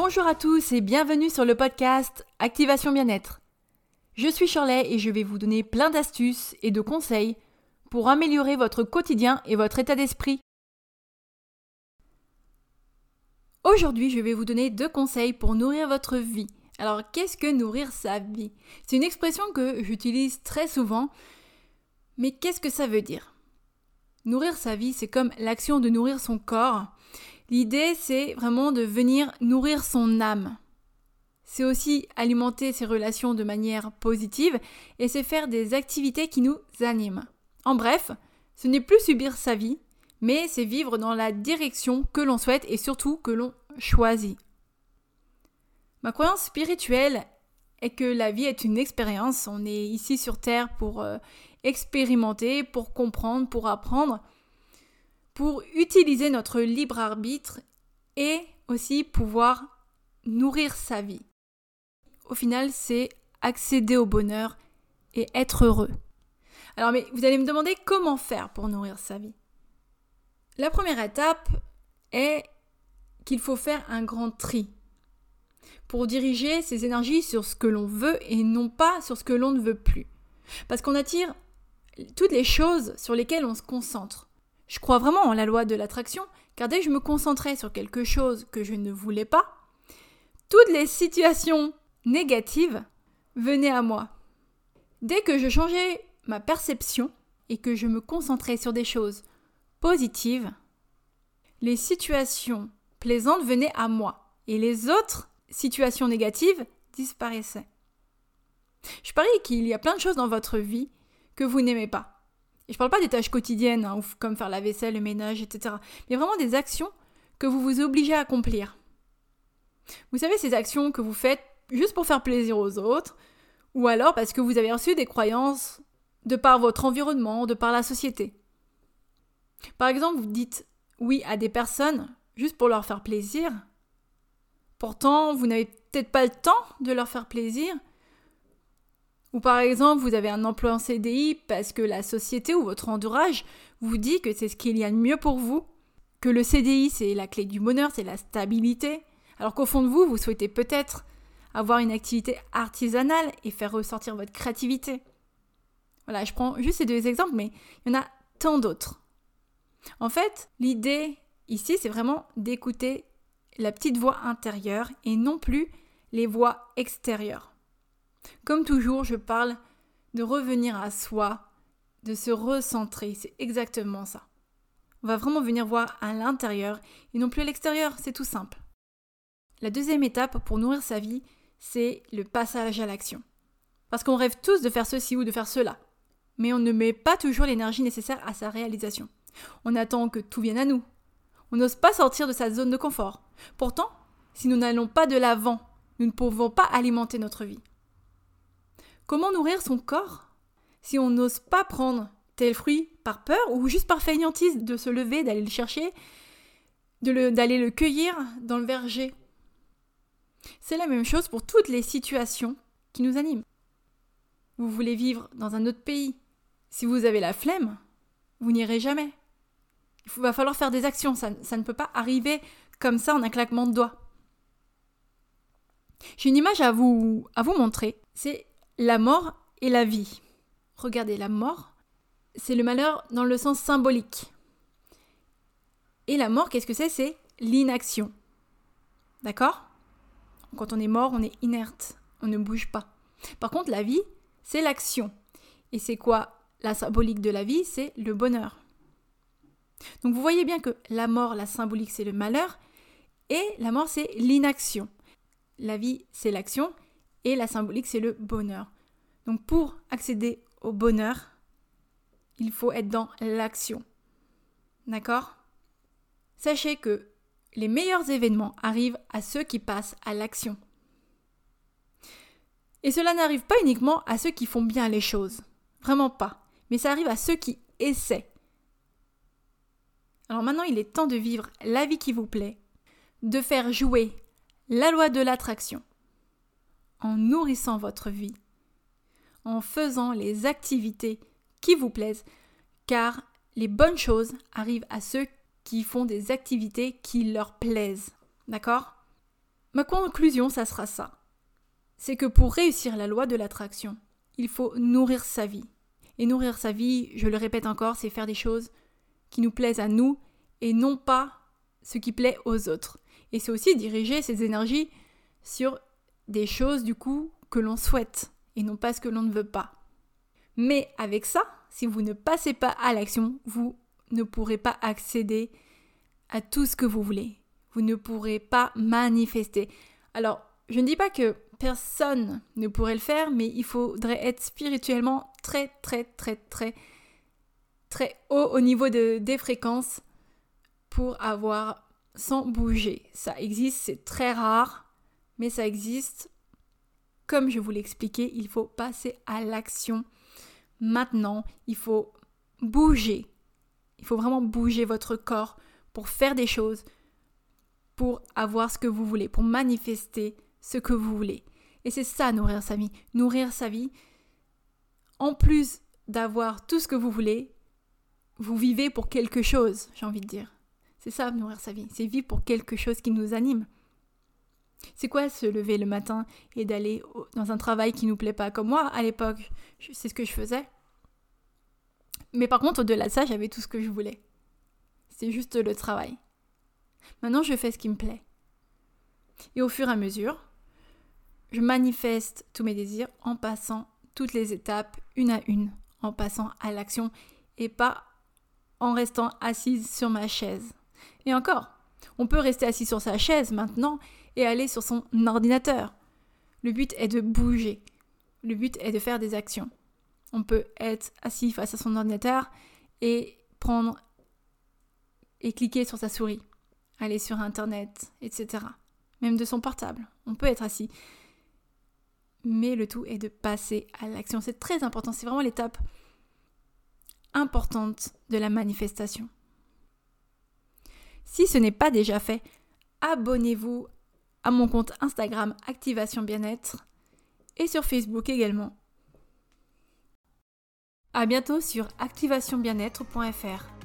Bonjour à tous et bienvenue sur le podcast Activation Bien-être. Je suis Shirley et je vais vous donner plein d'astuces et de conseils pour améliorer votre quotidien et votre état d'esprit. Aujourd'hui, je vais vous donner deux conseils pour nourrir votre vie. Alors, qu'est-ce que nourrir sa vie? C'est une expression que j'utilise très souvent, mais qu'est-ce que ça veut dire? Nourrir sa vie, c'est comme l'action de nourrir son corps. L'idée, c'est vraiment de venir nourrir son âme. C'est aussi alimenter ses relations de manière positive et c'est faire des activités qui nous animent. En bref, ce n'est plus subir sa vie, mais c'est vivre dans la direction que l'on souhaite et surtout que l'on choisit. Ma croyance spirituelle est que la vie est une expérience. On est ici sur Terre pour euh, expérimenter, pour comprendre, pour apprendre, pour utiliser notre libre arbitre et aussi pouvoir nourrir sa vie. Au final, c'est accéder au bonheur et être heureux. Alors, mais vous allez me demander comment faire pour nourrir sa vie. La première étape est qu'il faut faire un grand tri pour diriger ses énergies sur ce que l'on veut et non pas sur ce que l'on ne veut plus. Parce qu'on attire toutes les choses sur lesquelles on se concentre. Je crois vraiment en la loi de l'attraction, car dès que je me concentrais sur quelque chose que je ne voulais pas, toutes les situations négatives venaient à moi. Dès que je changeais ma perception et que je me concentrais sur des choses positives, les situations plaisantes venaient à moi et les autres situations négatives disparaissaient. Je parie qu'il y a plein de choses dans votre vie que vous n'aimez pas. Et je parle pas des tâches quotidiennes, hein, comme faire la vaisselle, le ménage, etc. Mais vraiment des actions que vous vous obligez à accomplir. Vous savez, ces actions que vous faites juste pour faire plaisir aux autres, ou alors parce que vous avez reçu des croyances de par votre environnement, de par la société. Par exemple, vous dites oui à des personnes juste pour leur faire plaisir. Pourtant, vous n'avez peut-être pas le temps de leur faire plaisir, ou par exemple, vous avez un emploi en CDI parce que la société ou votre entourage vous dit que c'est ce qu'il y a de mieux pour vous, que le CDI c'est la clé du bonheur, c'est la stabilité, alors qu'au fond de vous, vous souhaitez peut-être avoir une activité artisanale et faire ressortir votre créativité. Voilà, je prends juste ces deux exemples, mais il y en a tant d'autres. En fait, l'idée ici, c'est vraiment d'écouter la petite voix intérieure et non plus les voix extérieures. Comme toujours, je parle de revenir à soi, de se recentrer. C'est exactement ça. On va vraiment venir voir à l'intérieur et non plus à l'extérieur. C'est tout simple. La deuxième étape pour nourrir sa vie, c'est le passage à l'action. Parce qu'on rêve tous de faire ceci ou de faire cela. Mais on ne met pas toujours l'énergie nécessaire à sa réalisation. On attend que tout vienne à nous. On n'ose pas sortir de sa zone de confort. Pourtant, si nous n'allons pas de l'avant, nous ne pouvons pas alimenter notre vie. Comment nourrir son corps si on n'ose pas prendre tel fruit par peur ou juste par fainéantise de se lever, d'aller le chercher, d'aller le, cueillir dans le verger? C'est la même chose pour toutes les situations qui nous animent. Vous voulez vivre dans un autre pays. Si vous avez la flemme, vous n'irez jamais. Il va falloir faire des actions. Ça, ne peut pas arriver comme ça en un claquement de doigts. J'ai une image à vous, à vous montrer. La mort et la vie. Regardez, la mort, c'est le malheur dans le sens symbolique. Et la mort, qu'est-ce que c'est? C'est l'inaction. D'accord? Quand on est mort, on est inerte, on ne bouge pas. Par contre, la vie, c'est l'action. Et c'est quoi? La symbolique de la vie C'est le bonheur. Donc vous voyez bien que la mort, la symbolique, c'est le malheur, et la mort, c'est l'inaction. La vie, c'est l'action, et la symbolique, c'est le bonheur. Donc pour accéder au bonheur, il faut être dans l'action. D'accord? Sachez que les meilleurs événements arrivent à ceux qui passent à l'action. Et cela n'arrive pas uniquement à ceux qui font bien les choses. Vraiment pas. Mais ça arrive à ceux qui essaient. Alors maintenant, il est temps de vivre la vie qui vous plaît, de faire jouer la loi de l'attraction en nourrissant votre vie, en faisant les activités qui vous plaisent, car les bonnes choses arrivent à ceux qui font des activités qui leur plaisent. D'accord? Ma conclusion, ça sera ça. C'est que pour réussir la loi de l'attraction, il faut nourrir sa vie. Et nourrir sa vie, je le répète encore, c'est faire des choses qui nous plaisent à nous et non pas ce qui plaît aux autres. Et c'est aussi diriger ses énergies sur des choses du coup que l'on souhaite et non pas ce que l'on ne veut pas. Mais avec ça, si vous ne passez pas à l'action, vous ne pourrez pas accéder à tout ce que vous voulez. Vous ne pourrez pas manifester. Alors, je ne dis pas que personne ne pourrait le faire, mais il faudrait être spirituellement très, très, très, très, très haut au niveau de, des fréquences pour avoir sans bouger. Ça existe, c'est très rare, mais ça existe. Comme je vous l'ai expliqué, il faut passer à l'action maintenant. Il faut bouger. Il faut vraiment bouger votre corps pour faire des choses, pour avoir ce que vous voulez, pour manifester ce que vous voulez. Et c'est ça, nourrir sa vie. Nourrir sa vie, en plus d'avoir tout ce que vous voulez, vous vivez pour quelque chose, j'ai envie de dire. C'est ça, nourrir sa vie. C'est vivre pour quelque chose qui nous anime. C'est quoi se lever le matin et d'aller dans un travail qui nous plaît pas Comme moi, à l'époque, c'est ce que je faisais. Mais par contre, au-delà de ça, j'avais tout ce que je voulais. C'est juste le travail. Maintenant, je fais ce qui me plaît. Et au fur et à mesure, je manifeste tous mes désirs en passant toutes les étapes une à une, en passant à l'action et pas en restant assise sur ma chaise. Et encore, on peut rester assis sur sa chaise maintenant et aller sur son ordinateur. Le but est de bouger. Le but est de faire des actions. On peut être assis face à son ordinateur et prendre et cliquer sur sa souris, aller sur Internet, etc. Même de son portable. On peut être assis. Mais le tout est de passer à l'action. C'est très important. C'est vraiment l'étape importante de la manifestation. Si ce n'est pas déjà fait, abonnez-vous à mon compte Instagram Activation Bien-être et sur Facebook également. A bientôt sur activationbienêtre.fr.